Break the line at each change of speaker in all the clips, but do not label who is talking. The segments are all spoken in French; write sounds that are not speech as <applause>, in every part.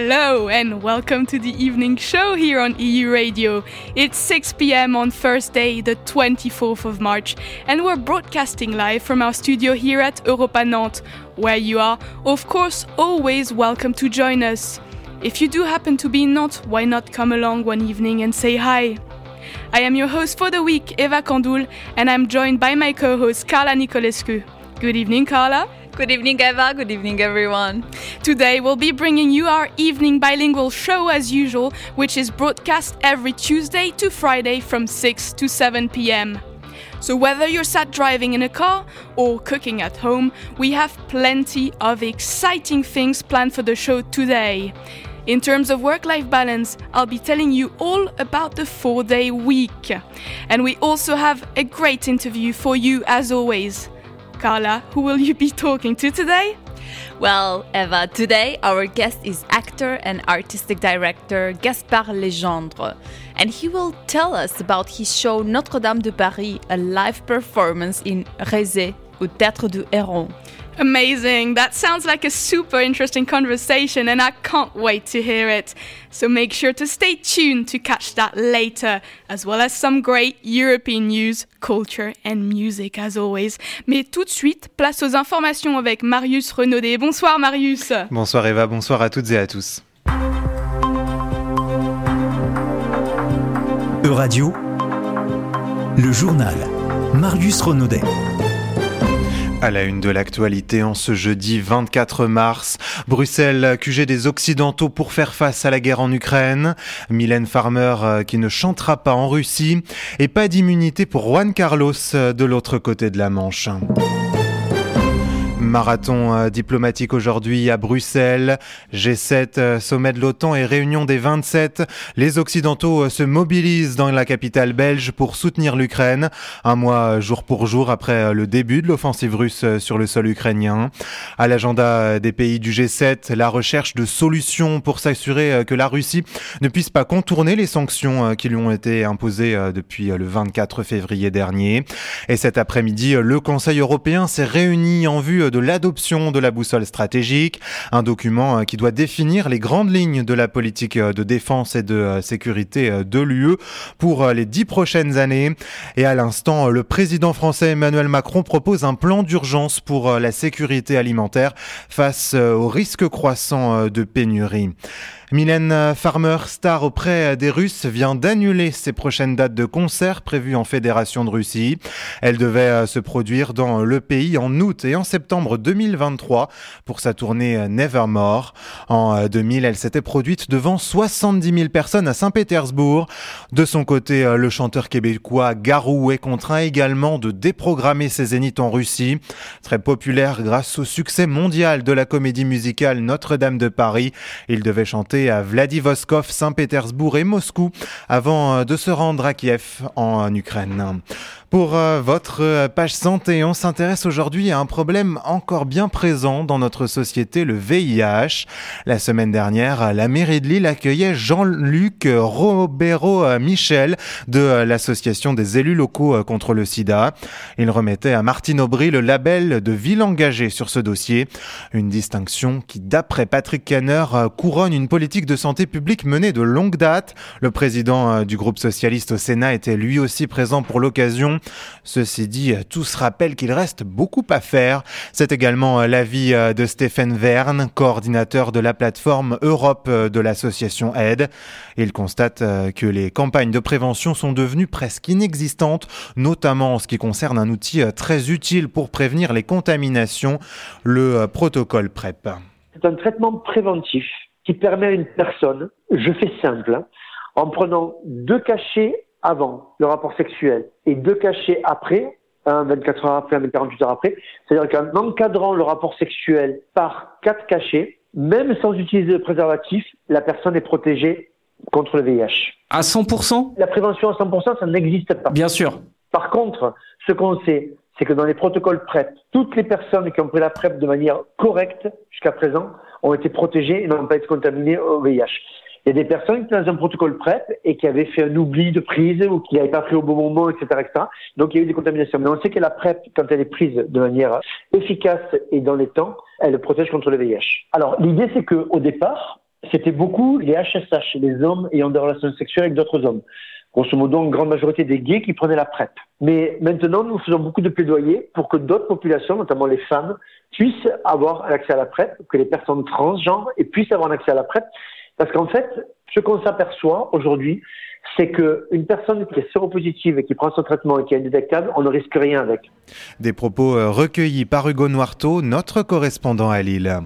Hello and welcome to the evening show here on EU Radio. It's 6 pm on Thursday, the 24th of March, and we're broadcasting live from our studio here at Europa Nantes, where you are, of course, always welcome to join us. If you do happen to be in Nantes, why not come along one evening and say hi? I am your host for the week, Eva Kandul, and I'm joined by my co host, Carla Nicolescu. Good evening, Carla.
Good evening, Eva. Good evening, everyone.
Today, we'll be bringing you our evening bilingual show as usual, which is broadcast every Tuesday to Friday from 6 to 7 pm. So, whether you're sat driving in a car or cooking at home, we have plenty of exciting things planned for the show today. In terms of work life balance, I'll be telling you all about the four day week. And we also have a great interview for you as always. Carla, who will you be <laughs> talking to today?
Well, Eva, today our guest is actor and artistic director Gaspard Legendre, and he will tell us about his show Notre Dame de Paris, a live performance in Rézé, au Théâtre du Héron.
Amazing. That sounds like a super interesting conversation, and I can't wait to hear it. So make sure to stay tuned to catch that later, as well as some great European news, culture, and music, as always. Mais tout de suite, place aux informations avec Marius Renaudet. Bonsoir, Marius.
Bonsoir, Eva. Bonsoir à toutes et à tous.
Euradio, le journal. Marius Renaudet.
À la une de l'actualité en ce jeudi 24 mars, Bruxelles accusé des Occidentaux pour faire face à la guerre en Ukraine, Mylène Farmer euh, qui ne chantera pas en Russie et pas d'immunité pour Juan Carlos euh, de l'autre côté de la Manche. Marathon euh, diplomatique aujourd'hui à Bruxelles. G7, euh, sommet de l'OTAN et réunion des 27. Les Occidentaux euh, se mobilisent dans la capitale belge pour soutenir l'Ukraine. Un mois jour pour jour après le début de l'offensive russe sur le sol ukrainien. À l'agenda des pays du G7, la recherche de solutions pour s'assurer que la Russie ne puisse pas contourner les sanctions qui lui ont été imposées depuis le 24 février dernier. Et cet après-midi, le Conseil européen s'est réuni en vue de l'adoption de la boussole stratégique, un document euh, qui doit définir les grandes lignes de la politique euh, de défense et de euh, sécurité de l'UE pour les dix prochaines années. Et à l'instant, le président français Emmanuel Macron propose un plan d'urgence pour la sécurité alimentaire face aux risques croissants de pénurie. Mylène Farmer, star auprès des Russes, vient d'annuler ses prochaines dates de concert prévues en Fédération de Russie. Elle devait euh, se produire dans le pays en août et en septembre 2023 pour sa tournée Nevermore. En 2000, euh, elle s'était produite devant 70 000 personnes à Saint-Pétersbourg. De son côté, euh, le chanteur québécois Garou est contraint également de déprogrammer ses zéniths en Russie. Très populaire grâce au succès mondial de la comédie musicale Notre-Dame de Paris, il devait chanter à Vladivostok, Saint-Pétersbourg et Moscou avant euh, de se rendre à Kiev en Ukraine. Pour euh, votre euh, page santé, on s'intéresse aujourd'hui à un problème encore bien présent dans notre société, le VIH. La semaine dernière, la mairie de Lille accueillait Jean-Luc Robero-Michel de l'association des élus locaux contre le sida. Il remettait à Martine Aubry le label de ville engagée sur ce dossier. Une distinction qui, d'après Patrick Kenner, couronne une politique de santé publique menée de longue date. Le président du groupe socialiste au Sénat était lui aussi présent pour l'occasion. Ceci dit, tous rappellent qu'il reste beaucoup à faire. C'est également l'avis de Stéphane Verne, coordinateur de la plateforme Europe de l'association Aide. Il constate que les campagnes de prévention sont devenues presque inexistantes, notamment en ce qui concerne un outil très utile pour prévenir les contaminations, le protocole PrEP.
C'est un traitement préventif qui permet à une personne, je fais simple, en prenant deux cachets avant le rapport sexuel et deux cachets après, un 24 heures après, un 48 heures après, c'est-à-dire qu'en encadrant le rapport sexuel par quatre cachets, même sans utiliser le préservatif, la personne est protégée contre le VIH.
À 100%
La prévention à 100%, ça n'existe pas.
Bien sûr.
Par contre, ce qu'on sait, c'est que dans les protocoles PrEP, toutes les personnes qui ont pris la PrEP de manière correcte jusqu'à présent ont été protégées et n'ont pas été contaminées au VIH. Il y a des personnes qui étaient dans un protocole PrEP et qui avaient fait un oubli de prise ou qui n'avaient pas pris au bon moment, etc., etc. Donc il y a eu des contaminations. Mais on sait que la PrEP, quand elle est prise de manière efficace et dans les temps, elle protège contre le VIH. Alors l'idée, c'est qu'au départ, c'était beaucoup les HSH, les hommes ayant des relations sexuelles avec d'autres hommes. Grosso modo, une grande majorité des gays qui prenaient la PrEP. Mais maintenant, nous faisons beaucoup de plaidoyer pour que d'autres populations, notamment les femmes, puissent avoir accès à la PrEP, que les personnes transgenres puissent avoir accès à la PrEP. Parce qu'en fait, ce qu'on s'aperçoit aujourd'hui, c'est qu'une personne qui est séropositive et qui prend son traitement et qui est indétectable, on ne risque rien avec.
Des propos euh, recueillis par Hugo Noirteau, notre correspondant à Lille.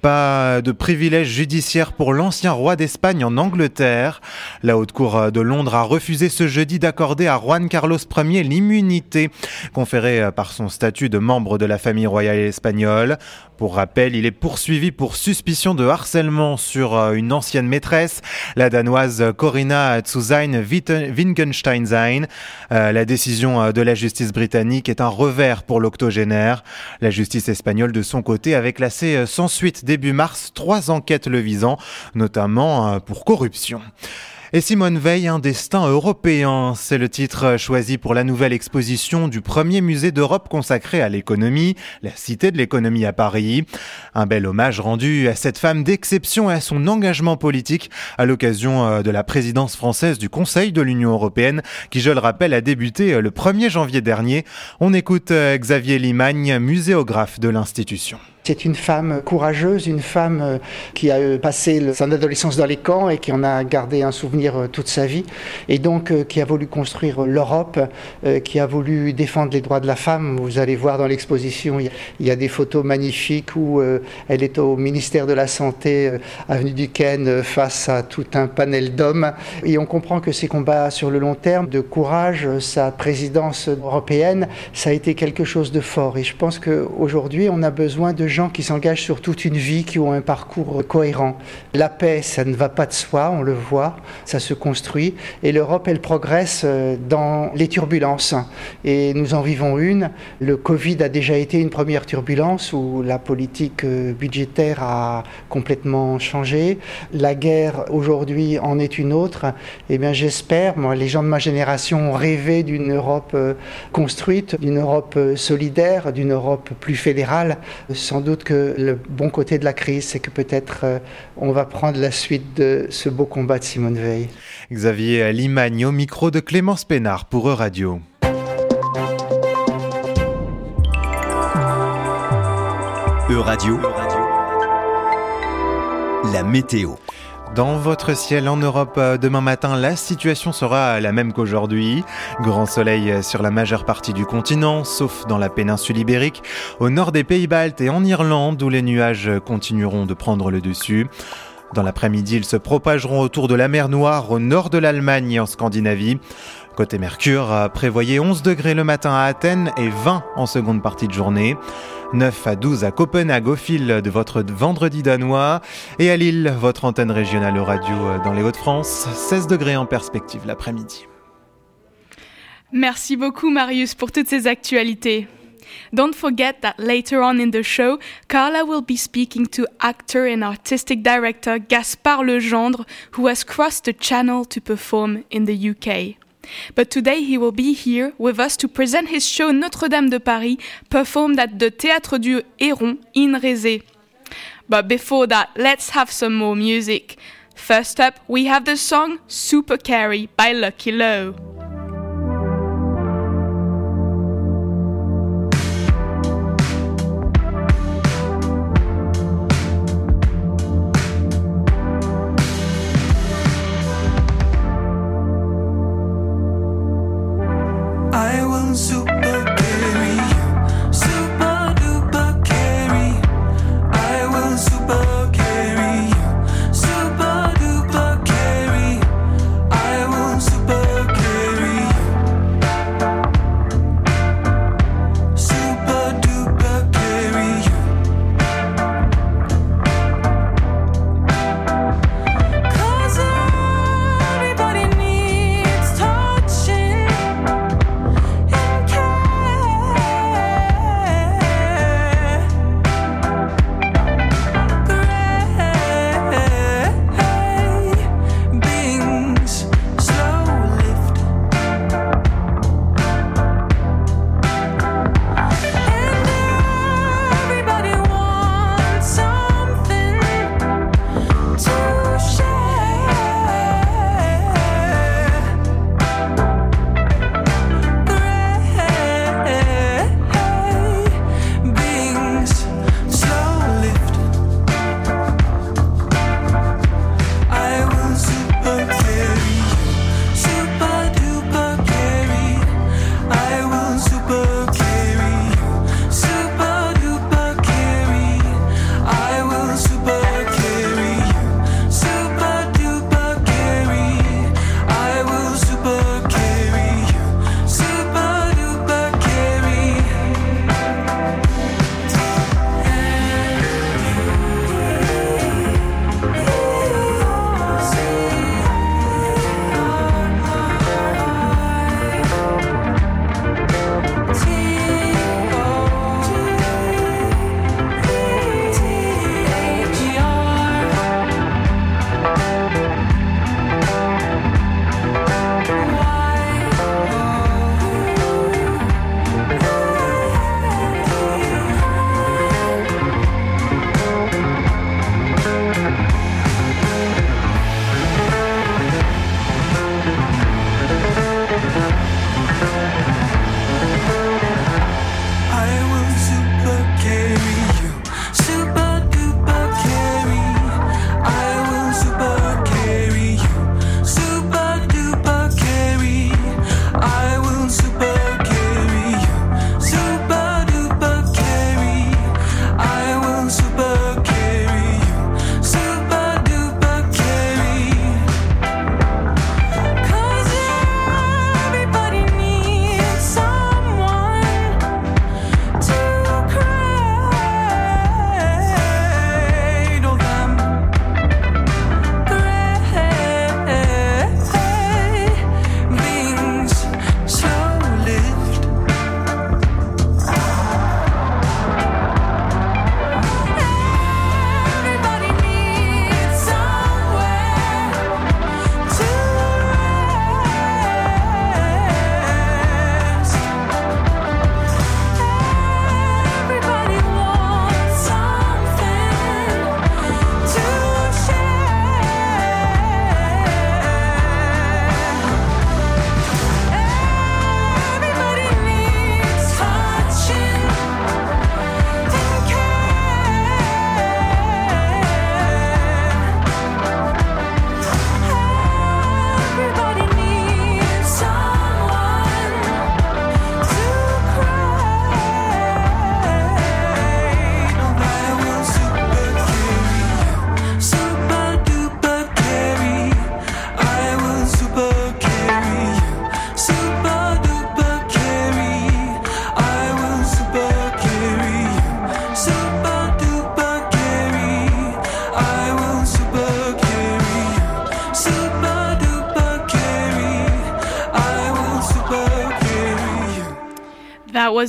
Pas de privilège judiciaire pour l'ancien roi d'Espagne en Angleterre. La Haute Cour de Londres a refusé ce jeudi d'accorder à Juan Carlos Ier l'immunité conférée par son statut de membre de la famille royale espagnole. Pour rappel, il est poursuivi pour suspicion de harcèlement sur euh, une ancienne maîtresse, la danoise Corinna Zuzain Wittgenstein. Euh, la décision euh, de la justice britannique est un revers pour l'octogénaire. La justice espagnole, de son côté, avait classé sans suite début mars trois enquêtes le visant, notamment pour corruption. Et Simone Veil, un destin européen, c'est le titre choisi pour la nouvelle exposition du premier musée d'Europe consacré à l'économie, la Cité de l'économie à Paris. Un bel hommage rendu à cette femme d'exception et à son engagement politique à l'occasion euh, de la présidence française du Conseil de l'Union européenne, qui, je le rappelle, a débuté euh, le 1er janvier dernier. On écoute euh, Xavier Limagne, muséographe de l'institution.
C'est une femme courageuse, une femme euh, qui a euh, passé son adolescence dans les camps et qui en a gardé un souvenir euh, toute sa vie, et donc qui a voulu construire l'Europe, qui a voulu défendre les droits de la femme. Vous allez voir dans l'exposition, il y a des photos magnifiques où elle est au ministère de la Santé, avenue du Ken, face à tout un panel d'hommes. Et on comprend que ces combats sur le long terme, de courage, sa présidence européenne, ça a été quelque chose de fort. Et je pense qu'aujourd'hui, on a besoin de gens qui s'engagent sur toute une vie, qui ont un parcours cohérent. La paix, ça ne va pas de soi, on le voit, ça se construit. Et l'Europe, elle progresse euh, dans les turbulences. Et nous en vivons une. Le Covid a déjà été une première turbulence où la politique euh, budgétaire a complètement changé. La guerre aujourd'hui en est une autre. Eh bien, j'espère, moi, les gens de ma génération ont rêvé d'une Europe euh, construite, d'une Europe solidaire, d'une Europe plus fédérale. Doute que le bon côté de la crise, c'est que peut-être euh, on va prendre la suite de ce beau combat de Simone Veil.
Xavier Limagne au micro de Clémence Pénard pour Euradio.
Euradio. La météo.
Dans votre ciel en Europe demain matin, la situation sera la même qu'aujourd'hui. Grand soleil sur la majeure partie du continent, sauf dans la péninsule ibérique, au nord des Pays-Baltes et en Irlande, où les nuages continueront de prendre le dessus. Dans l'après-midi, ils se propageront autour de la mer Noire, au nord de l'Allemagne et en Scandinavie. Côté Mercure, prévoyez 11 degrés le matin à Athènes et 20 en seconde partie de journée. 9 à 12 à Copenhague au fil de votre vendredi danois et à Lille, votre antenne régionale radio euh, dans les Hauts-de-France, 16 degrés en perspective l'après-midi.
Merci beaucoup Marius pour toutes ces actualités. Don't forget that later on in the show, Carla will be speaking to actor and artistic director Gaspard Legendre, who has crossed the channel to perform in the UK. But today he will be here with us to present his show Notre-Dame de Paris, performed at the Théâtre du Héron in Rézé. But before that, let's have some more music. First up, we have the song Super Carry by Lucky Lowe.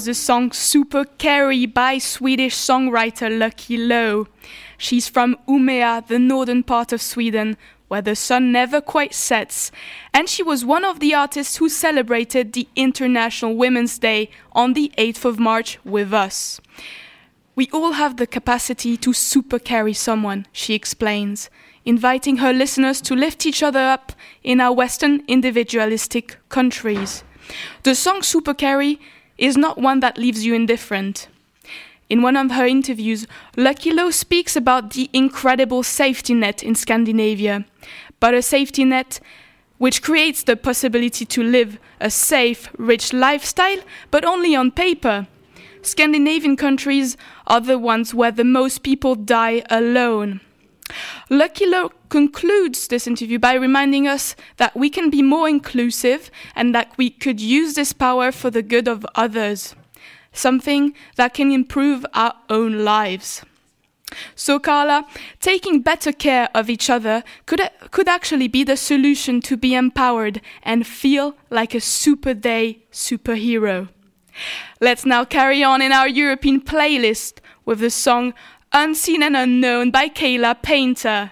The song Super Carry by Swedish songwriter Lucky Low. She's from Umeå, the northern part of Sweden, where the sun never quite sets, and she was one of the artists who celebrated the International Women's Day on the 8th of March with us. We all have the capacity to super carry someone, she explains, inviting her listeners to lift each other up in our Western individualistic countries. The song Super Carry is not one that leaves you indifferent. In one of her interviews, Lucky Low speaks about the incredible safety net in Scandinavia, but a safety net which creates the possibility to live a safe, rich lifestyle, but only on paper. Scandinavian countries are the ones where the most people die alone. Lucky Low concludes this interview by reminding us that we can be more inclusive and that we could use this power for the good of others something that can improve our own lives. So, Carla, taking better care of each other could, could actually be the solution to be empowered and feel like a super day superhero. Let's now carry on in our European playlist with the song Unseen and Unknown by Kayla Painter.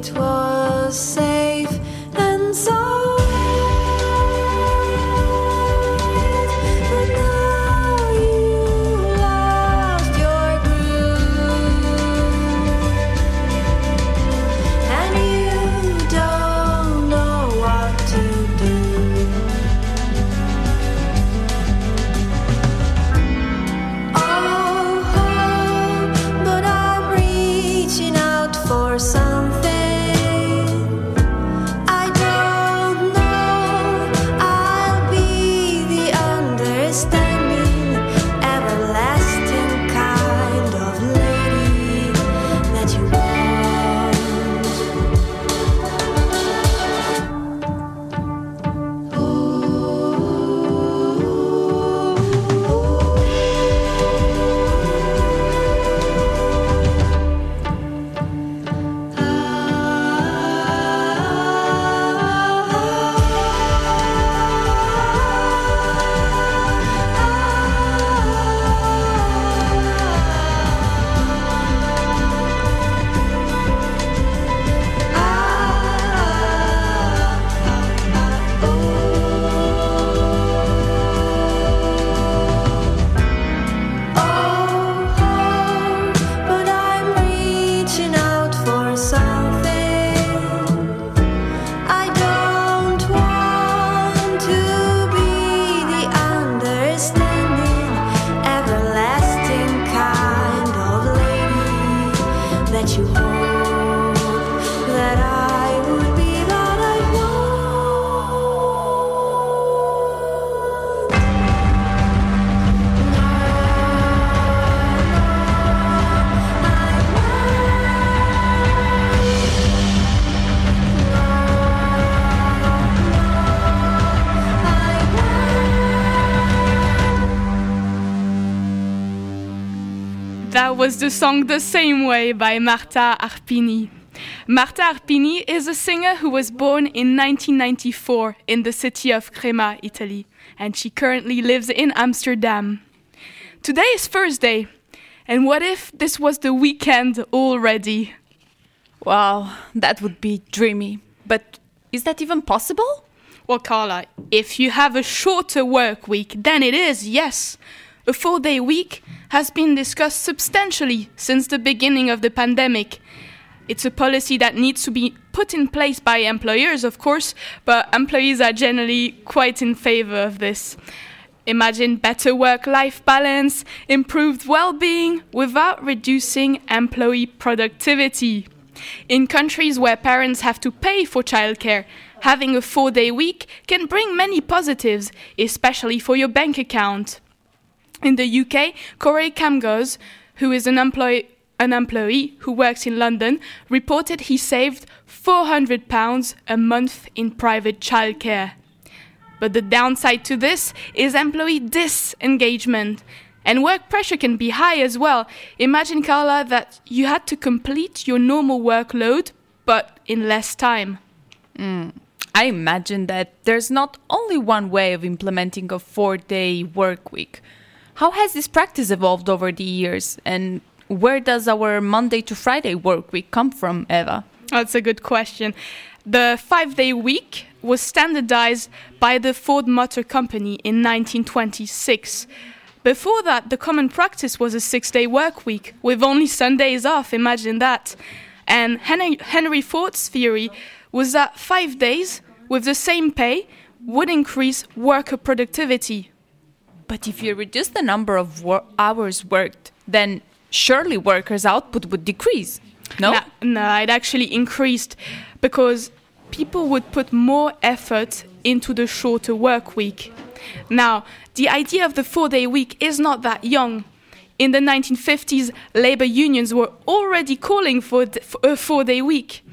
toi. Was the song The Same Way by Marta Arpini. Marta Arpini is a singer who was born in 1994 in the city of Crema, Italy, and she currently lives in Amsterdam. Today is Thursday, and what if this was the weekend already?
Wow, that would be dreamy. But is that even possible?
Well, Carla, if you have a shorter work week, then it is, yes. A four day week has been discussed substantially since the beginning of the pandemic. It's a policy that needs to be put in place by employers, of course, but employees are generally quite in favor of this. Imagine better work life balance, improved well being without reducing employee productivity. In countries where parents have to pay for childcare, having a four day week can bring many positives, especially for your bank account. In the UK, Corey Camgos, who is an employee, an employee who works in London, reported he saved £400 a month in private childcare. But the downside to this is employee disengagement. And work pressure can be high as well. Imagine, Carla, that you had to complete your normal workload, but in less time.
Mm. I imagine that there's not only one way of implementing a four day work week. How has this practice evolved over the years? And where does our Monday to Friday work week come from, Eva?
That's a good question. The five day week was standardized by the Ford Motor Company in 1926. Before that, the common practice was a six day work week with only Sundays off. Imagine that. And Henry, Ford's theory was that five days with the same pay would increase worker productivity.
But if you reduce the number of wor- hours worked, then surely workers' output would decrease. No?
no? No, it actually increased because people would put more effort into the shorter work week. Now, the idea of the four day week is not that young. In the 1950s, labor unions were already calling for a four day week.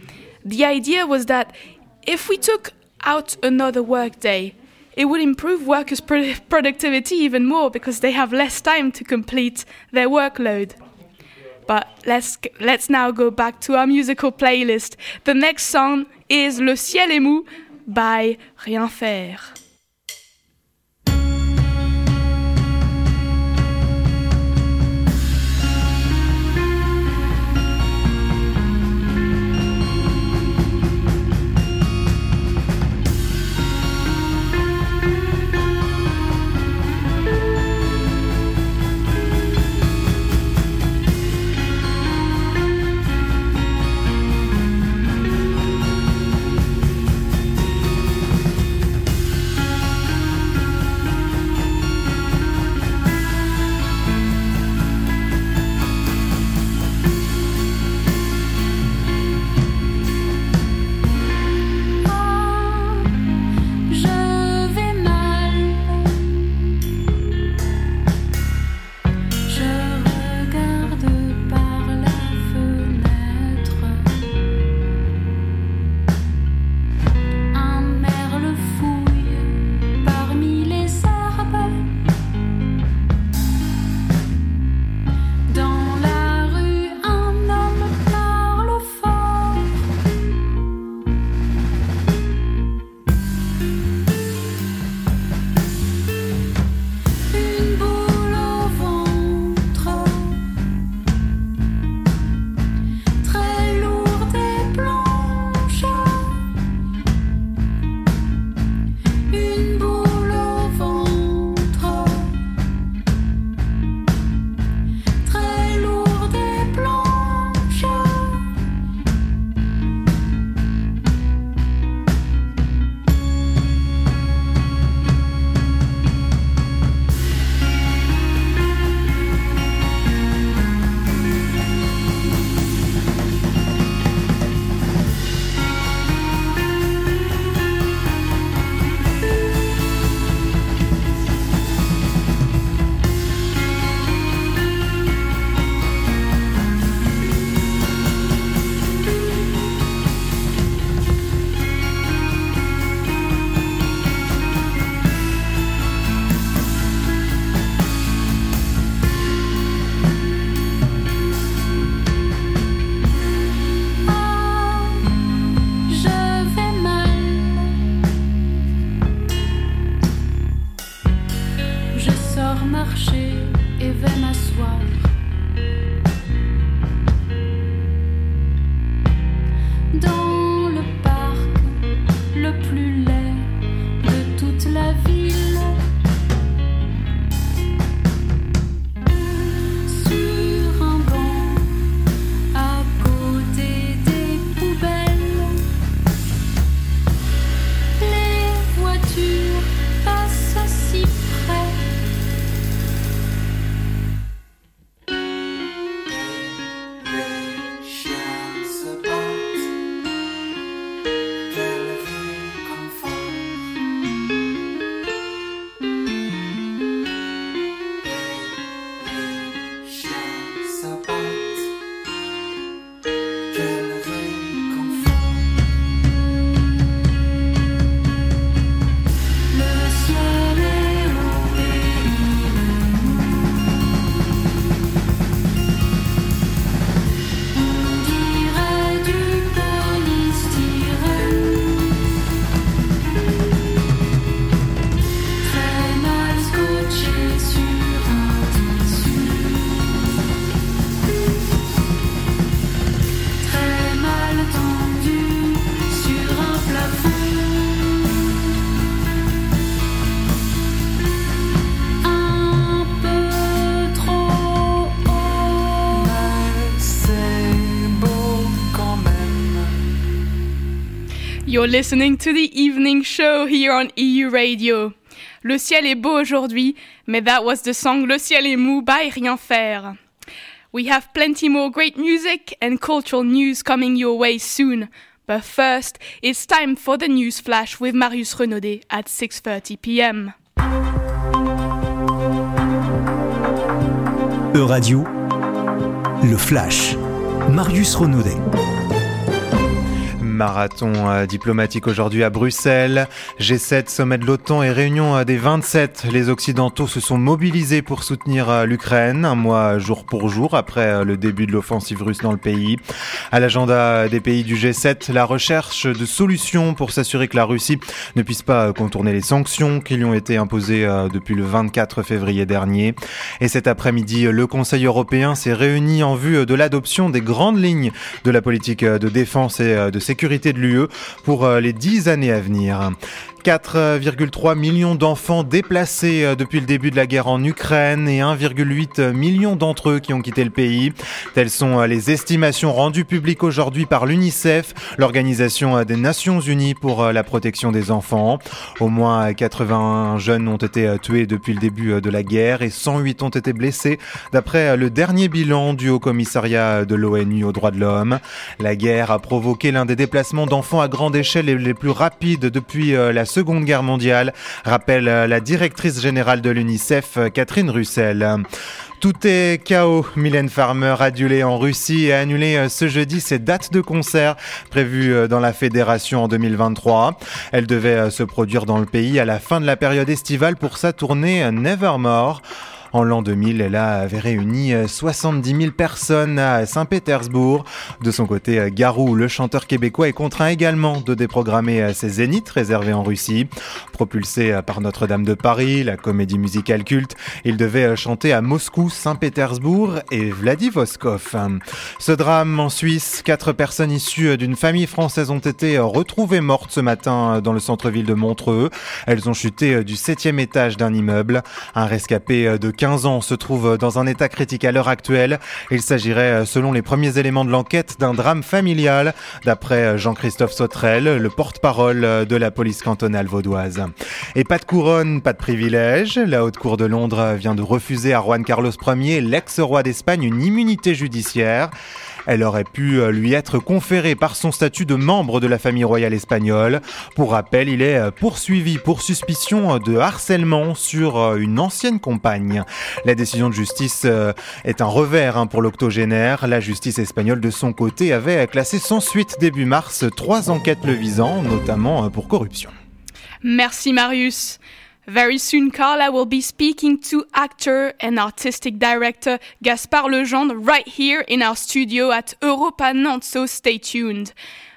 The idea was that if we took out another work day, it would improve workers' productivity even more because they have less time to complete their workload. But let's, let's now go back to our musical playlist. The next song is Le ciel est mou by Rien faire. You're listening to the evening show here on EU Radio. Le ciel est beau aujourd'hui, mais that was the song Le ciel est mou by Rien faire. We have plenty more great music and cultural news coming your way soon. But first, it's time for the news flash with Marius Renaudet at 6:30 p.m.
E-Radio, le flash. Marius Renaudet.
Marathon euh, diplomatique aujourd'hui à Bruxelles. G7, sommet de l'OTAN et réunion euh, des 27. Les Occidentaux se sont mobilisés pour soutenir euh, l'Ukraine, un mois jour pour jour après le début de l'offensive russe dans le pays. À l'agenda des pays du G7, la recherche de solutions pour s'assurer que la Russie ne puisse pas contourner les sanctions qui lui ont été imposées depuis le 24 février dernier. Et cet après-midi, le Conseil européen s'est réuni en vue de l'adoption des grandes lignes de la politique de défense et de sécurité de l'UE pour euh, les dix années à venir. 4,3 millions d'enfants déplacés euh, depuis le début de la guerre en Ukraine et 1,8 million d'entre eux qui ont quitté le pays. Telles sont euh, les estimations rendues publiques aujourd'hui par l'UNICEF, l'Organisation des Nations Unies pour la protection des enfants. Au moins 81 jeunes ont été tués depuis le début de la guerre et 108 ont été blessés d'après le dernier bilan du Haut Commissariat de l'ONU aux droits de l'homme. La guerre a provoqué l'un des déplacements d'enfants à grande échelle les plus rapides depuis euh, la Seconde Guerre mondiale, rappelle euh, la directrice générale de l'UNICEF, euh, Catherine Russell. Tout est chaos. Mylène Farmer, adulée en Russie, a annulé ce jeudi ses dates de concert prévues dans la fédération en 2023. Elle devait se produire dans le pays à la fin de la période estivale pour sa tournée Nevermore. En l'an 2000, elle avait réuni 70 euh, 000 personnes à Saint-Pétersbourg. De son côté, euh, Garou, le chanteur québécois, est contraint également de déprogrammer euh, ses zéniths réservés en Russie. Propulsé par Notre-Dame de Paris, la comédie musicale culte, il devait chanter à Moscou, Saint-Pétersbourg et Vladivostok. Ce drame en Suisse, quatre personnes issues d'une famille française ont été retrouvées mortes ce matin dans le centre-ville de Montreux. Elles ont chuté du septième étage d'un immeuble. Un rescapé de 15 ans se trouve dans un état critique à l'heure actuelle. Il s'agirait, selon les premiers éléments de l'enquête, d'un drame familial, d'après Jean-Christophe Sautrel, le porte-parole de la police cantonale vaudoise. Et pas de couronne, pas de privilège. La Haute Cour de Londres vient de refuser à Juan Carlos Ier, l'ex-roi d'Espagne, une immunité judiciaire. Elle aurait pu euh, lui être conférée par son statut de membre de la famille royale espagnole. Pour rappel, il est euh, poursuivi pour suspicion de harcèlement sur euh, une ancienne compagne. La décision de justice est un revers hein, pour l'octogénaire. La justice espagnole, de son côté, avait classé sans suite début mars trois enquêtes le visant, notamment pour corruption.
Merci Marius. Very soon, Carla will be speaking to actor and artistic director Gaspard Legendre right here in our studio at Europa Nantes, so stay tuned.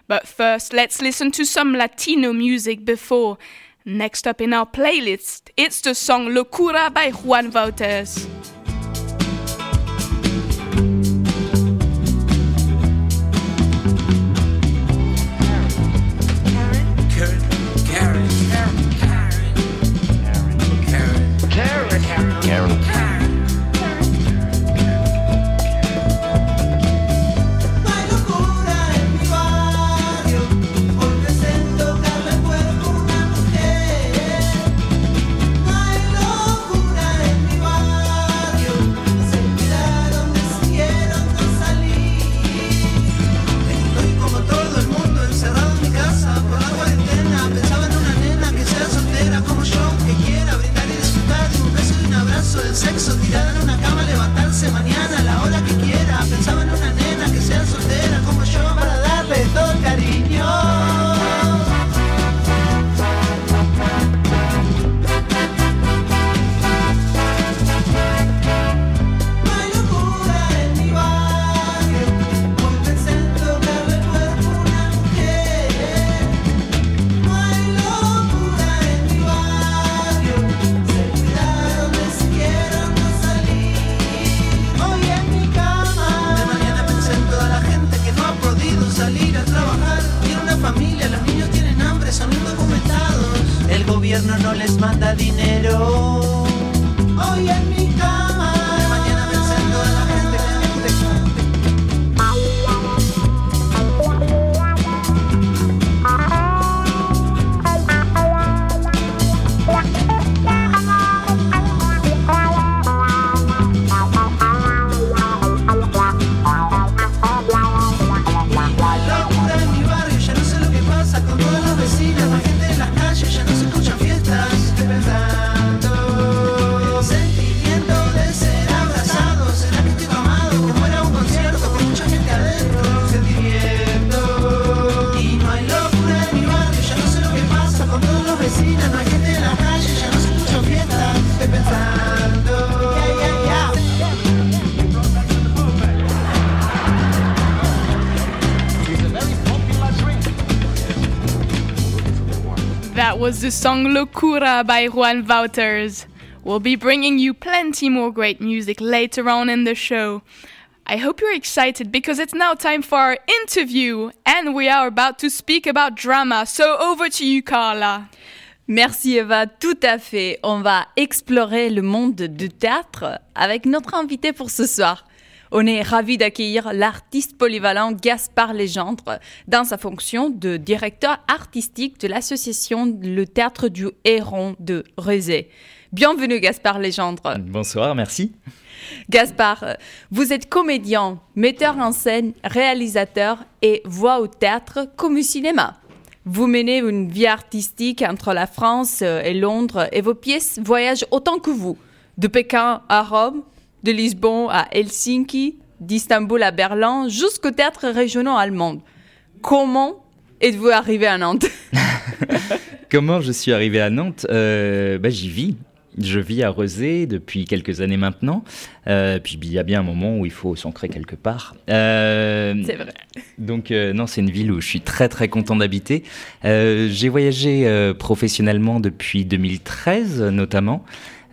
But first, let's listen to some Latino music before. Next up in our playlist, it's the song Locura by Juan vecina,
no hay gente en la calle, ya no fiesta, estoy pensando.
That was the song Locura by Juan Wouters. We'll be bringing you plenty more great music later on in the show. I hope you're excited because it's now time for our interview and we are about to speak about drama. So over to you, Carla.
Merci Eva, tout à fait. On va explorer le monde du théâtre avec notre invité pour ce soir. On est ravi d'accueillir l'artiste polyvalent Gaspard Legendre dans sa fonction de directeur artistique de l'association Le Théâtre du Héron de Rezé. Bienvenue Gaspard Legendre.
Bonsoir, merci.
Gaspard, vous êtes comédien, metteur en scène, réalisateur et voix au théâtre comme au cinéma. Vous menez une vie artistique entre la France et Londres et vos pièces voyagent autant que vous, de Pékin à Rome, de Lisbonne à Helsinki, d'Istanbul à Berlin, jusqu'au théâtre régional allemand. Comment êtes-vous arrivé à Nantes? <laughs>
Comment je suis arrivé à Nantes? Euh, bah, J'y vis. Je vis à Rezé depuis quelques années maintenant. Euh, puis il y a bien un moment où il faut s'ancrer quelque part.
Euh, c'est vrai.
Donc non, c'est une ville où je suis très très content d'habiter. J'ai voyagé professionnellement depuis 2013 notamment.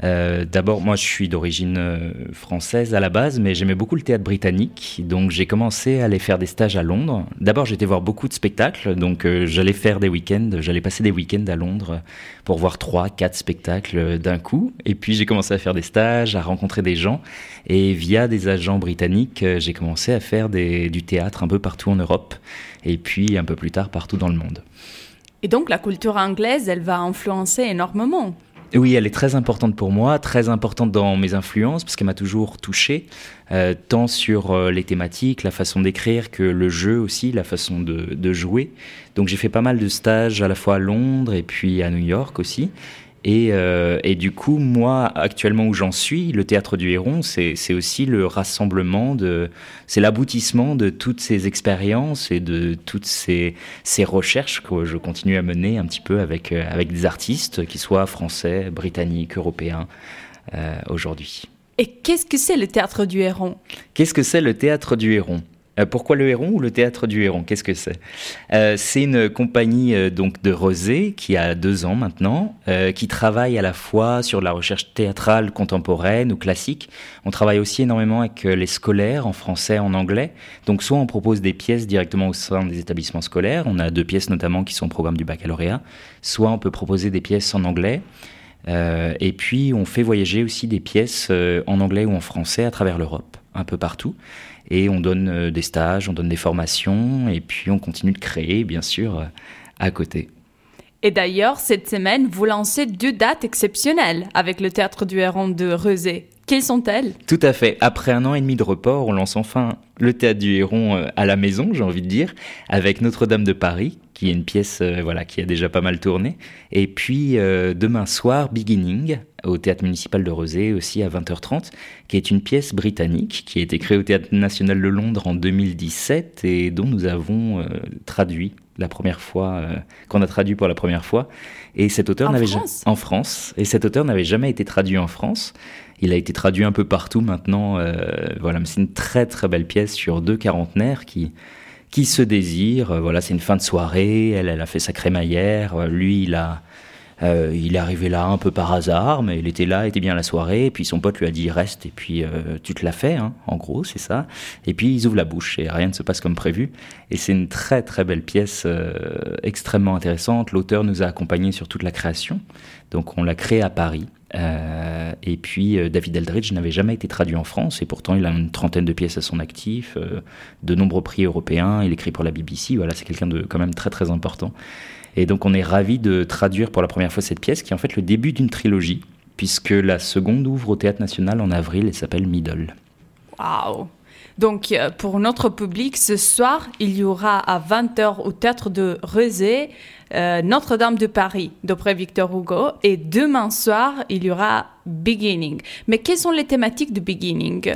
Euh, D'abord, moi, je suis d'origine euh, française à la base, mais j'aimais beaucoup le théâtre britannique, donc j'ai commencé à aller faire des stages à Londres. D'abord, j'étais voir beaucoup de spectacles, donc euh, j'allais faire des week-ends, j'allais passer des week-ends à Londres pour voir trois, quatre spectacles d'un coup. Et puis, j'ai commencé à faire des stages, à rencontrer des gens, et via des agents britanniques, j'ai commencé à faire du théâtre un peu partout en Europe, et puis un peu plus tard partout dans le monde.
Et donc, la culture anglaise, elle va influencer énormément.
Oui, elle est très importante pour moi, très importante dans mes influences, parce qu'elle m'a toujours touché, euh, tant sur euh, les thématiques, la façon d'écrire, que le jeu aussi, la façon de, de jouer. Donc j'ai fait pas mal de stages à la fois à Londres et puis à New York aussi. Euh, et, du coup, moi, actuellement où j'en suis, le théâtre du Héron, c'est aussi le rassemblement de, c'est l'aboutissement de toutes ces expériences et de toutes ces, ces, recherches que je continue à mener un petit peu avec, euh, avec des artistes, qui soient français, britanniques, européens, euh, aujourd'hui.
Et qu'est-ce que c'est le théâtre du Héron?
Qu'est-ce que c'est le théâtre du Héron? Pourquoi le Héron ou le Théâtre du Héron? Qu'est-ce que c'est? Euh, C'est une compagnie euh, donc de Rosé qui a deux ans maintenant, qui travaille à la fois sur la recherche théâtrale contemporaine ou classique. On travaille aussi énormément avec les scolaires en français, en anglais. Donc soit on propose des pièces directement au sein des établissements scolaires. On a deux pièces notamment qui sont au programme du baccalauréat. Soit on peut proposer des pièces en anglais. et puis on fait voyager aussi des pièces en anglais ou en français à travers l'Europe, un peu partout et on donne euh, des stages, on donne des formations et puis on continue de créer, bien sûr, euh, à côté.
Et d'ailleurs, cette semaine, vous lancez deux dates exceptionnelles avec le Théâtre du Héron de Rezé. Quelles sont-elles?
Tout à fait. Après un an et demi de report, on lance enfin le Théâtre du Héron euh, à la maison, j'ai envie de dire, avec Notre-Dame de Paris, qui est une pièce voilà, qui a déjà pas mal tourné. Et puis demain soir, Beginning, au Théâtre municipal de Rezé, aussi à 20h30, qui est une pièce britannique qui a été créée au Théâtre national de Londres en 2017 et dont nous avons euh, traduit la première fois, euh, qu'on a traduit pour la première fois. Et cet auteur n'avait jamais en France. Et cet auteur n'avait jamais été traduit en France. Il a été traduit un peu partout maintenant. Euh, voilà, mais c'est une très très belle pièce sur deux quarantenaires qui qui se désirent. Voilà, c'est une fin de soirée. Elle, elle a fait sa crémaillère. Lui, il a euh, il est arrivé là un peu par hasard, mais il était là, était bien la soirée, et puis son pote lui a dit reste, et puis euh, tu te l'as fait, hein, en gros, c'est ça. Et puis ils ouvrent la bouche, et rien ne se passe comme prévu. Et c'est une très très belle pièce, euh, extrêmement intéressante. L'auteur nous a accompagnés sur toute la création, donc on l'a créé à Paris. Et puis David Eldridge n'avait jamais été traduit en France, et pourtant il a une trentaine de pièces à son actif, de nombreux prix européens, il écrit pour la BBC, voilà, c'est quelqu'un de quand même très très important. Et donc on est ravi de traduire pour la première fois cette pièce qui est en fait le début d'une trilogie, puisque la seconde ouvre au Théâtre National en avril et s'appelle Middle.
Waouh donc, euh, pour notre public, ce soir, il y aura à 20h au théâtre de Rezé euh, Notre-Dame de Paris, d'après Victor Hugo. Et demain soir, il y aura Beginning. Mais quelles sont les thématiques de Beginning?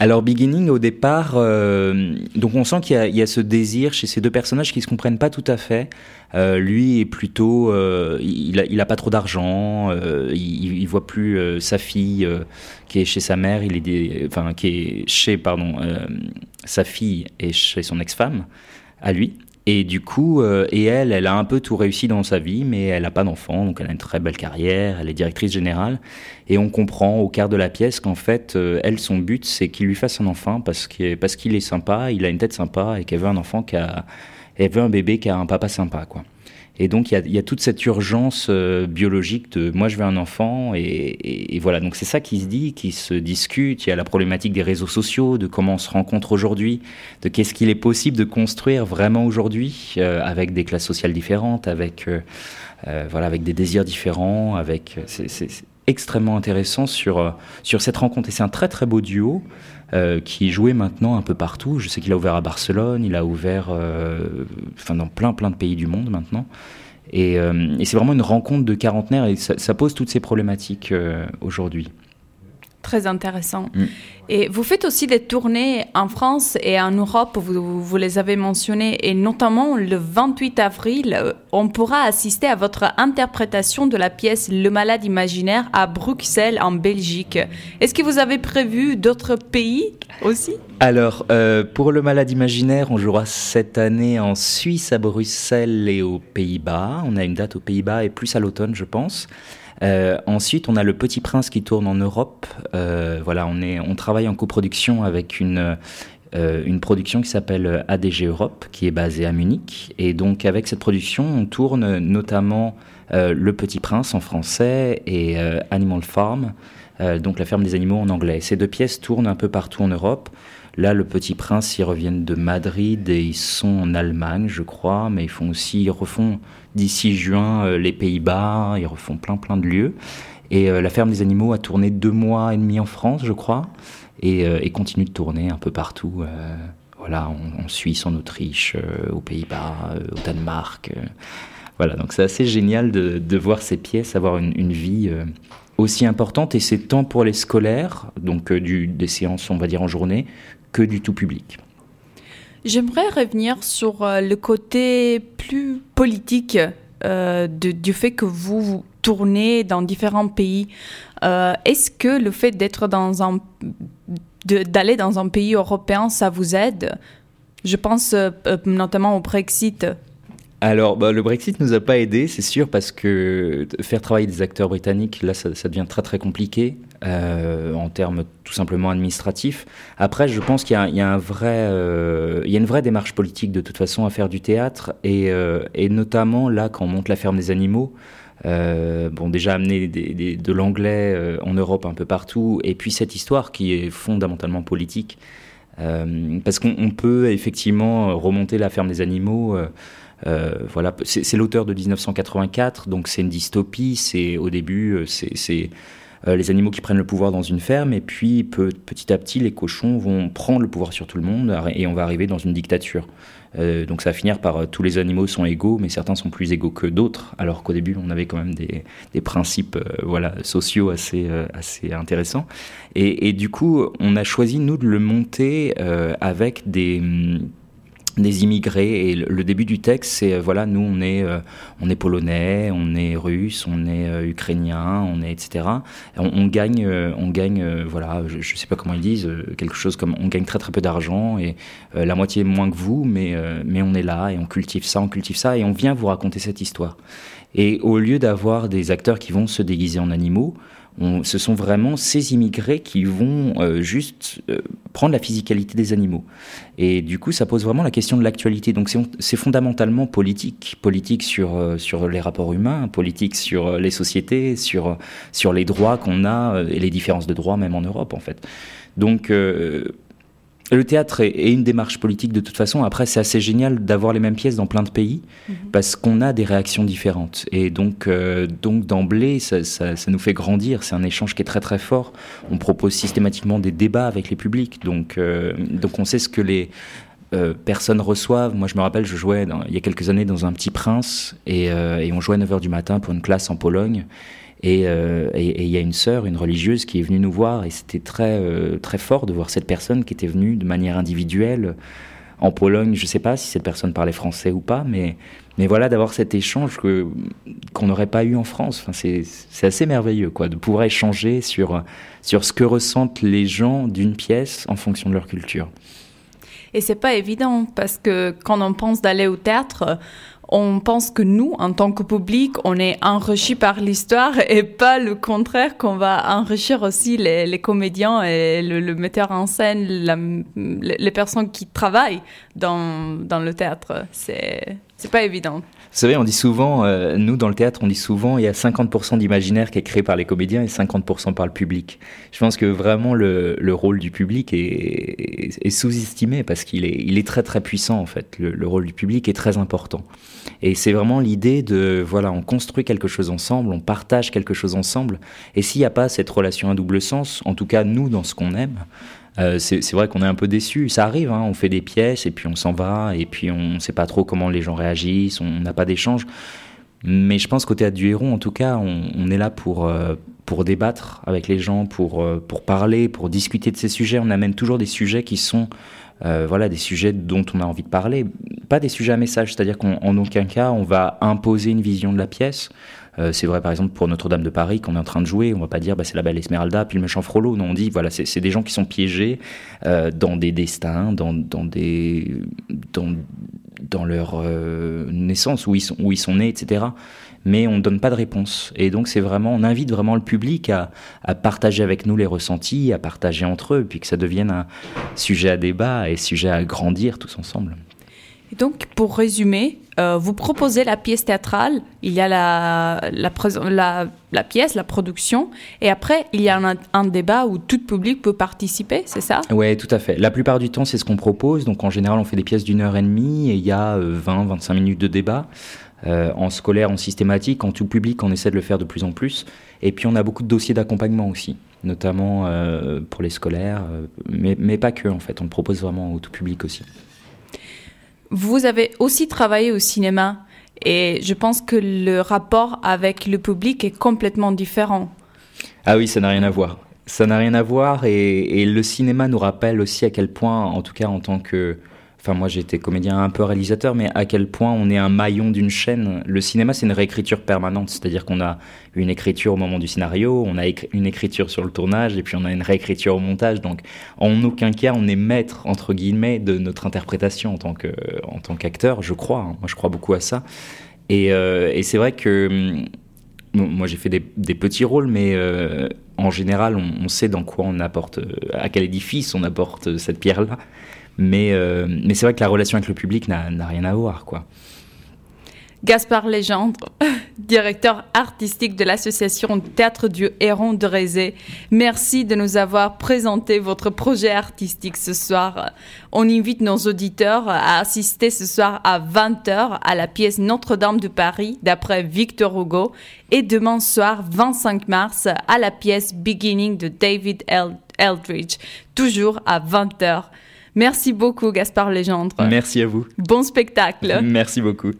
Alors Beginning au départ, euh, donc on sent qu'il y, a ce désir chez ces deux personnages qui se comprennent pas tout à fait. Euh, lui est plutôt, il, a, pas trop d'argent, il, il, voit plus sa fille qui est chez sa mère, il est, des, enfin qui est chez pardon sa fille et chez son ex-femme à lui. Et du coup, euh, et elle, elle a un peu tout réussi dans sa vie, mais elle n'a pas d'enfant, donc elle a une très belle carrière, elle est directrice générale. Et on comprend au quart de la pièce qu'en fait, euh, elle, son but, c'est qu'il lui fasse un enfant parce qu'il parce qu'il est sympa, il a une tête sympa et qu'elle veut un enfant qui a, elle veut un bébé qui a un papa sympa, quoi. Et donc il y a, toute cette urgence euh, biologique de moi je veux un enfant et, voilà donc c'est ça qui se dit, qui se discute. Il y a la problématique des réseaux sociaux, de comment on se rencontre aujourd'hui, de qu'est-ce qu'il est possible de construire vraiment aujourd'hui euh, avec des classes sociales différentes, avec euh voilà avec des désirs différents, avec c'est extrêmement intéressant sur sur cette rencontre et c'est un très très beau duo. Euh, qui jouait maintenant un peu partout. Je sais qu'il a ouvert à Barcelone, il a ouvert euh, dans plein plein de pays du monde maintenant. Et, euh, c'est vraiment une rencontre de quarantenaires et ça, pose toutes ces problématiques aujourd'hui.
Très intéressant. Mm. Et vous faites aussi des tournées en France et en Europe, vous, vous, les avez mentionnées, et notamment le 28 avril, euh, on pourra assister à votre interprétation de la pièce Le Malade imaginaire à Bruxelles, en Belgique. Est-ce que vous avez prévu d'autres pays aussi?
Alors, euh, pour Le Malade imaginaire, on jouera cette année en Suisse, à Bruxelles et aux Pays-Bas. On a une date aux Pays-Bas et plus à l'automne, je pense. Euh, ensuite, on a Le Petit Prince qui tourne en Europe. Euh, voilà, on, est, on travaille en coproduction avec une, euh, une production qui s'appelle ADG Europe, qui est basée à Munich. Et donc, avec cette production, on tourne notamment Le Petit Prince en français et Animal Farm, donc la ferme des animaux en anglais. Ces deux pièces tournent un peu partout en Europe. Là, le Petit Prince, ils reviennent de Madrid et ils sont en Allemagne, je crois, mais ils font aussi, ils refont d'ici juin euh, les Pays-Bas, ils refont plein plein de lieux. Et euh, la ferme des animaux a tourné deux mois et demi en France, je crois, et, euh, continue de tourner un peu partout. Voilà, en, Suisse, en Autriche, aux Pays-Bas, au Danemark. voilà, donc c'est assez génial de, voir ces pièces avoir une, vie aussi importante et c'est tant pour les scolaires, donc du, des séances on va dire en journée, que du tout public.
J'aimerais revenir sur euh, le côté plus politique euh, de, du fait que vous, vous tournez dans différents pays. Euh, Est-ce que le fait d'être dans un d'aller dans un pays européen, ça vous aide? Je pense euh, notamment au Brexit.
Alors, bah, le Brexit nous a pas aidé, c'est sûr, parce que faire travailler des acteurs britanniques, là, ça, ça devient très très compliqué euh, en termes tout simplement administratifs. Après, je pense qu'il euh, y a une vraie démarche politique de toute façon à faire du théâtre, et, euh, notamment là, quand on monte la ferme des animaux. Bon, déjà amener de l'anglais en Europe un peu partout, et puis cette histoire qui est fondamentalement politique, parce qu'on peut effectivement remonter la ferme des animaux. Voilà, c'est l'auteur de 1984, donc c'est une dystopie. C'est au début, c'est les animaux qui prennent le pouvoir dans une ferme, et puis petit à petit, les cochons vont prendre le pouvoir sur tout le monde, et on va arriver dans une dictature. Euh, donc ça va finir par euh, tous les animaux sont égaux, mais certains sont plus égaux que d'autres, alors qu'au début on avait quand même des, des principes euh, voilà, sociaux assez, euh, assez intéressants. Et, du coup, on a choisi, nous, de le monter euh, avec des des immigrés. Et le début du texte c'est voilà nous on est euh, on est polonais on est russe on est euh, ukrainien on est etc on, on gagne euh, on gagne voilà je, je sais pas comment ils disent quelque chose comme on gagne très très peu d'argent et la moitié moins que vous mais mais on est là et on cultive ça on cultive ça et on vient vous raconter cette histoire. Et au lieu d'avoir des acteurs qui vont se déguiser en animaux ce sont vraiment ces immigrés qui vont euh, juste euh, prendre la physicalité des animaux. Et du coup, ça pose vraiment la question de l'actualité. Donc c'est fondamentalement politique, politique sur, euh, sur les rapports humains, politique sur les sociétés, sur, sur les droits qu'on a et les différences de droits même en Europe en fait. Donc le théâtre est, est, une démarche politique de toute façon. Après, c'est assez génial d'avoir les mêmes pièces dans plein de pays -hmm. parce qu'on a des réactions différentes. Et donc, euh, donc d'emblée, ça, ça, ça, nous fait grandir. C'est un échange qui est très très fort. On propose systématiquement des débats avec les publics. Donc, euh, donc on sait ce que les euh, personnes reçoivent. Moi, je me rappelle, je jouais dans, il y a quelques années dans un petit prince et, et on jouait à 9h du matin pour une classe en Pologne. Et euh, il euh, y a une sœur, une religieuse, qui est venue nous voir, et c'était très, euh, très fort de voir cette personne qui était venue de manière individuelle en Pologne. Je ne sais pas si cette personne parlait français ou pas, mais, mais voilà, d'avoir cet échange que, qu'on n'aurait pas eu en France. Enfin, c'est, c'est assez merveilleux, quoi, de pouvoir échanger sur, sur ce que ressentent les gens d'une pièce en fonction de leur culture.
Et c'est pas évident parce que quand on pense d'aller au théâtre, on pense que nous, en tant que public, on est enrichi par l'histoire et pas le contraire, qu'on va enrichir aussi les, comédiens et le, metteur en scène, les personnes qui travaillent dans, dans le théâtre. C'est, c'est pas évident.
Vous savez, on dit souvent, euh, nous dans le théâtre, on dit souvent, il y a 50% d'imaginaire qui est créé par les comédiens et 50% par le public. Je pense que vraiment le, le rôle du public est, est, sous-estimé parce qu'il est, il est très très puissant en fait. Le, le rôle du public est très important. Et c'est vraiment l'idée de, voilà, on construit quelque chose ensemble, on partage quelque chose ensemble. Et s'il n'y a pas cette relation à double sens, en tout cas nous dans ce qu'on aime, euh, c'est vrai qu'on est un peu déçu. Ça arrive, hein, on fait des pièces et puis on s'en va et puis on ne sait pas trop comment les gens réagissent, on n'a pas d'échange. Mais je pense qu'au théâtre du Héron, en tout cas, on, est là pour, euh, pour débattre avec les gens, pour, euh, pour parler, pour discuter de ces sujets. On amène toujours des sujets qui sont voilà, des sujets dont on a envie de parler, pas des sujets à message, c'est-à-dire qu'en aucun cas on va imposer une vision de la pièce. Euh, c'est vrai par exemple pour Notre-Dame de Paris qu'on est en train de jouer, on va pas dire bah, c'est la belle Esmeralda puis le méchant Frollo. Non, on dit voilà c'est des gens qui sont piégés euh, dans des destins, dans, dans des dans, dans leur euh, naissance où ils sont où ils sont nés, etc. Mais on ne donne pas de réponse. Et donc c'est vraiment, on invite vraiment le public à, à partager avec nous les ressentis, à partager entre eux, puis que ça devienne un sujet à débat et sujet à grandir tous ensemble.
Et donc, pour résumer, euh, vous proposez la pièce théâtrale, il y a la, la, la, pièce, la production, et après, il y a un, débat où tout public peut participer, c'est ça?
Oui, tout à fait. La plupart du temps, c'est ce qu'on propose. Donc, en général, on fait des pièces d'une heure et demie, et il y a 20-25 euh, minutes de débat. Euh, en scolaire, en systématique, en tout public, on essaie de le faire de plus en plus. Et puis, on a beaucoup de dossiers d'accompagnement aussi, notamment pour les scolaires, mais, mais pas que, en fait. On le propose vraiment au tout public aussi.
Vous avez aussi travaillé au cinéma et je pense que le rapport avec le public est complètement différent.
Ah oui, ça n'a rien à voir. Ça n'a rien à voir et, le cinéma nous rappelle aussi à quel point, en tout cas en tant que enfin moi j'étais comédien un peu réalisateur, mais à quel point on est un maillon d'une chaîne? Le cinéma c'est une réécriture permanente, c'est-à-dire qu'on a une écriture au moment du scénario, on a une écriture sur le tournage et puis on a une réécriture au montage. Donc en aucun cas on est maître entre guillemets de notre interprétation en tant qu'acteur, je crois. Hein. Moi je crois beaucoup à ça. Et, euh, c'est vrai que hum, moi j'ai fait des, petits rôles, mais euh, en général on, on, sait dans quoi on apporte, à quel édifice on apporte cette pierre-là. Mais, euh, mais c'est vrai que la relation avec le public n'a rien à voir, quoi.
Gaspard Légendre, <laughs> directeur artistique de l'association Théâtre du Héron de Rézé. Merci de nous avoir présenté votre projet artistique ce soir. On invite nos auditeurs à assister ce soir à 20h à la pièce Notre-Dame de Paris d'après Victor Hugo et demain soir 25 mars à la pièce Beginning de David Eldridge, toujours à 20h. Merci beaucoup, Gaspard Legendre.
Merci à vous.
Bon spectacle.
Merci beaucoup.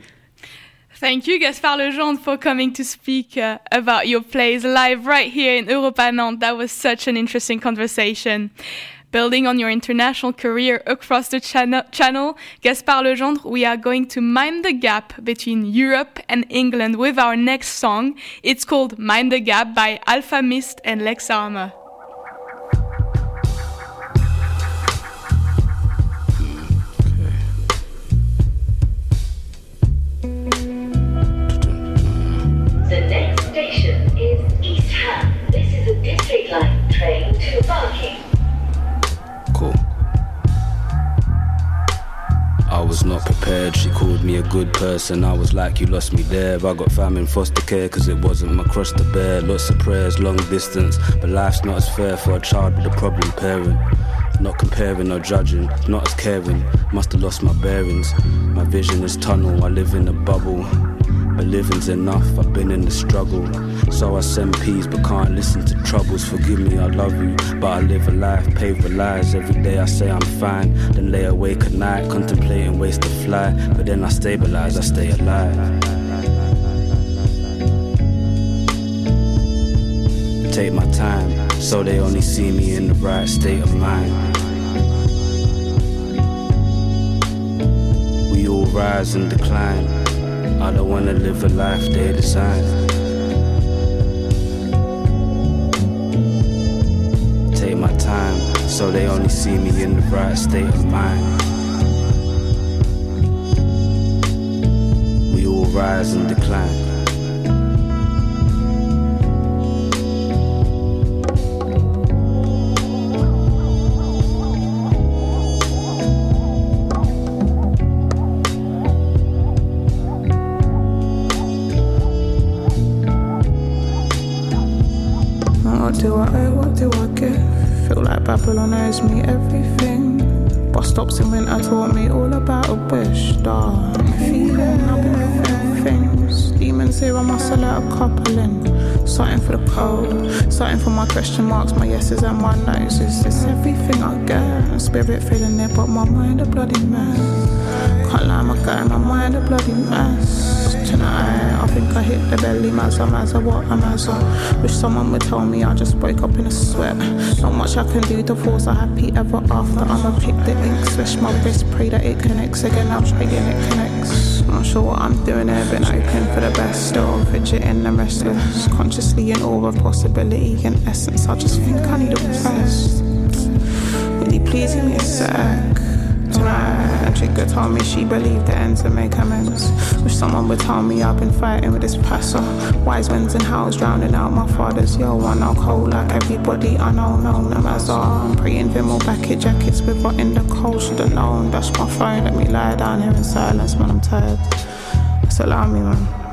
Thank you, Gaspard Legendre, for coming to speak uh, about your plays live right here in Europa Nantes. That was such an interesting conversation. Building on your international career across the channel, channel, Gaspard Legendre, we are going to mind the gap between Europe and England with our next song. It's called Mind the Gap by Alpha Mist and Lex Armour.
Cool. I was not prepared, she called me a good person. I was like, You lost me there. I got fam in foster care, cause it wasn't my cross to bear. Lots of prayers, long distance, but life's not as fair for a child with a problem parent. Not comparing or judging, not as caring. Must have lost my bearings. My vision is tunnel, I live in a bubble. But living's enough, I've been in the struggle. So I send peace, but can't listen to troubles. Forgive me, I love you, but I live a life paved with lies. Every day I say I'm fine, then lay awake at night, contemplating ways to fly. But then I stabilize, I stay alive. Take my time, so they only see me in the right state of mind. We all rise and decline. I don't wanna live a life they design. Take my time, so they only see me in the right state of mind. We all rise and decline.
Babylon me everything. Bus stops in winter taught me all about a wish. Dark feeling, I've been feeling things. Demons here, I must let a couple in. Something for the cold, something for my question marks, my yeses and my no's. Is this everything I get? Spirit feeling it, but my mind a bloody mess. Can't lie, my guy, my mind a bloody mess I think I hit the belly, mazza, mazza, what a mazza. Wish someone would tell me I just woke up in a sweat. Not much I can do to force a happy ever after. I'ma pick the ink, switch my wrist, pray that it connects again. I'm praying it connects. Not sure what I'm doing here, been open for the best. Still fidgeting and restless. Consciously in awe of possibility and essence. I just think I need a rest. Really pleasing me a Told me she believed the ends and make amends. Wish someone would tell me I've been fighting with this passer. Wise winds and howls drowning out my father's yo. Know cold like everybody I know, known them as I'm praying Vimal bucket jackets with what in the cold should've known. Dash my phone, let me lie down here in silence, man. I'm tired. So allow me, man.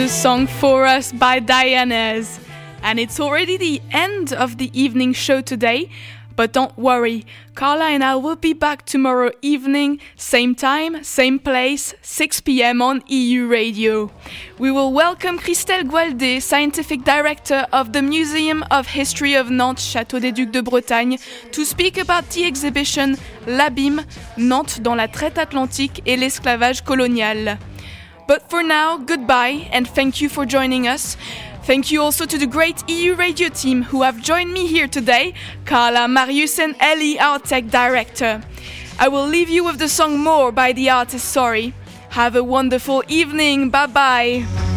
The song For Us by Diana's. And it's already the end of the evening show today. But don't worry, Carla and I will be back tomorrow evening, same time, same place, 6 pm on EU Radio. We will welcome Christelle Gualdet, Scientific Director of the Museum of History of Nantes, Château des Ducs de Bretagne, to speak about the exhibition L'Abîme, Nantes dans la traite atlantique et l'esclavage colonial. But for now, goodbye and thank you for joining us. Thank you also to the great EU radio team who have joined me here today, Carla, Marius, and Ellie, our tech director. I will leave you with the song More by the artist Sorry. Have a wonderful evening. Bye bye.